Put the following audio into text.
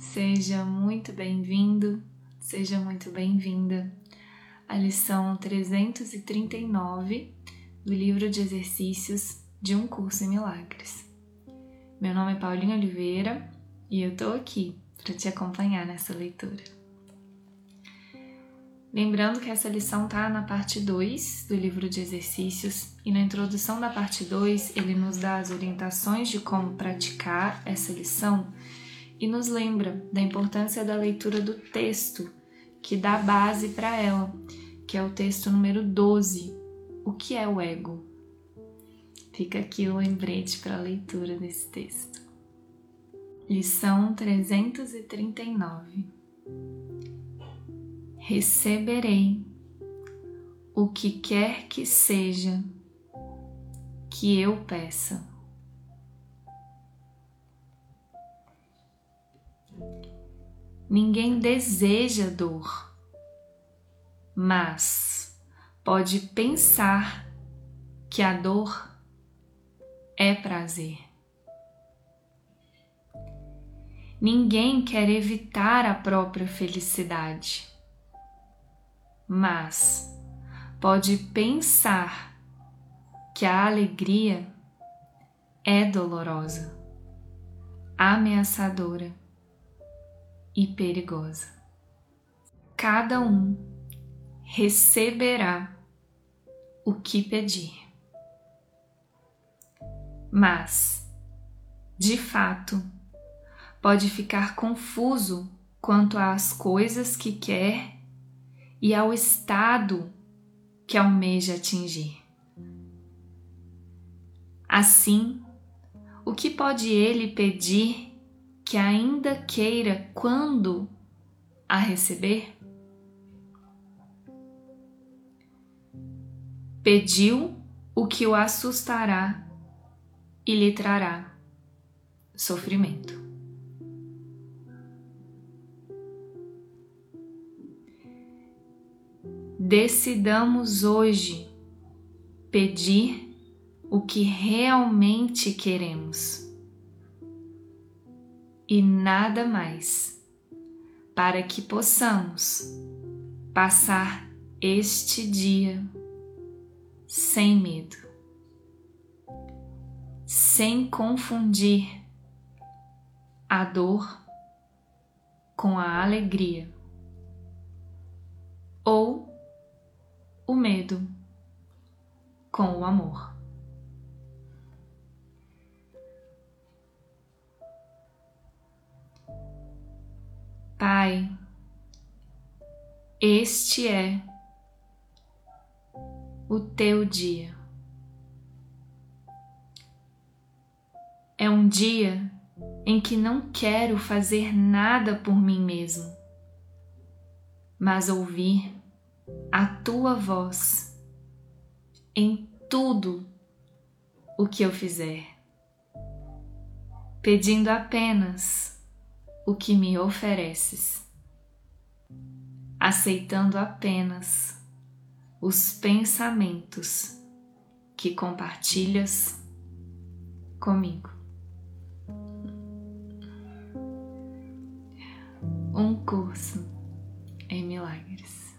Seja muito bem-vindo, seja muito bem-vinda à lição 339 do livro de exercícios de um curso em milagres. Meu nome é Paulinha Oliveira e eu tô aqui para te acompanhar nessa leitura. Lembrando que essa lição tá na parte 2 do livro de exercícios e na introdução da parte 2 ele nos dá as orientações de como praticar essa lição e nos lembra da importância da leitura do texto que dá base para ela, que é o texto número 12. O que é o ego? Fica aqui o lembrete para a leitura desse texto. Lição 339 Receberei o que quer que seja que eu peça. Ninguém deseja dor, mas pode pensar que a dor é prazer. Ninguém quer evitar a própria felicidade, mas pode pensar que a alegria é dolorosa, ameaçadora e perigosa. Cada um receberá o que pedir. Mas, de fato, pode ficar confuso quanto às coisas que quer e ao estado que almeja atingir. Assim, o que pode ele pedir que ainda queira quando a receber? Pediu o que o assustará e lhe trará sofrimento. Decidamos hoje pedir o que realmente queremos e nada mais, para que possamos passar este dia sem medo, sem confundir a dor com a alegria ou o medo com o amor. Pai, este é o teu dia. É um dia em que não quero fazer nada por mim mesmo, mas ouvir a tua voz em tudo o que eu fizer, pedindo apenas o que me ofereces, aceitando apenas os pensamentos que compartilhas comigo. Um curso em milagres.